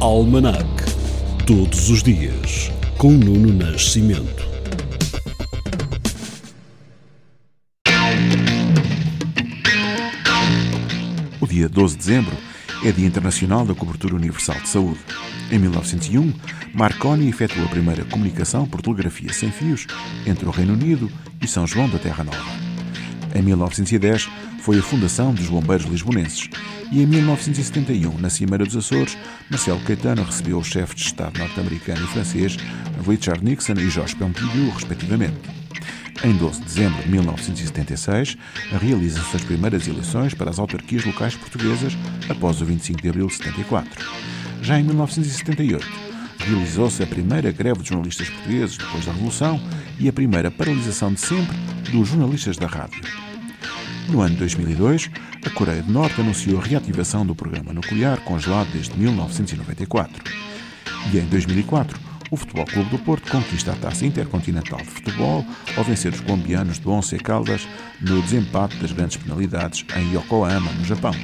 Almanac. Todos os dias, com Nuno Nascimento. O dia 12 de dezembro é Dia Internacional da Cobertura Universal de Saúde. Em 1901, Marconi efetuou a primeira comunicação por telegrafia sem fios entre o Reino Unido e São João da Terra Nova. Em 1910, foi a fundação dos Bombeiros Lisbonenses e em 1971, na Cimeira dos Açores, Marcelo Caetano recebeu os chefes de Estado norte-americano e francês Richard Nixon e Georges Pompidou, respectivamente. Em 12 de dezembro de 1976, realizam-se as primeiras eleições para as autarquias locais portuguesas após o 25 de abril de 74. Já em 1978, realizou-se a primeira greve de jornalistas portugueses depois da Revolução e a primeira paralisação de sempre dos jornalistas da rádio. No ano 2002, a Coreia do Norte anunciou a reativação do programa nuclear congelado desde 1994. E em 2004, o Futebol Clube do Porto conquista a taça intercontinental de futebol ao vencer os colombianos de Once Caldas no desempate das grandes penalidades em Yokohama, no Japão.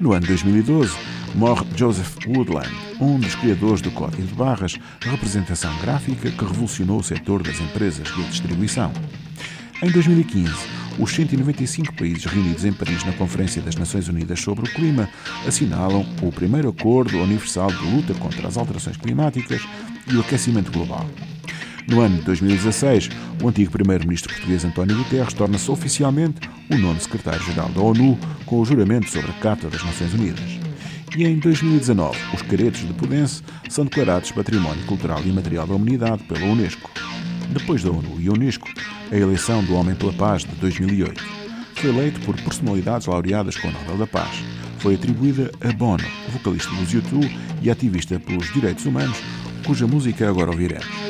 No ano 2012, morre Joseph Woodland, um dos criadores do código de barras, representação gráfica que revolucionou o setor das empresas de distribuição. Em 2015, os 195 países reunidos em Paris na Conferência das Nações Unidas sobre o Clima assinalam o primeiro acordo universal de luta contra as alterações climáticas e o aquecimento global. No ano de 2016, o antigo primeiro-ministro português António Guterres torna-se oficialmente o nono secretário-geral da ONU com o juramento sobre a Carta das Nações Unidas. E em 2019, os caretos de Pudense são declarados Património Cultural e Material da Humanidade pela Unesco. Depois da ONU e Unesco, a eleição do Homem pela Paz de 2008. Foi eleito por personalidades laureadas com o Nobel da Paz. Foi atribuída a Bono, vocalista dos YouTube e ativista pelos direitos humanos, cuja música agora ouviremos.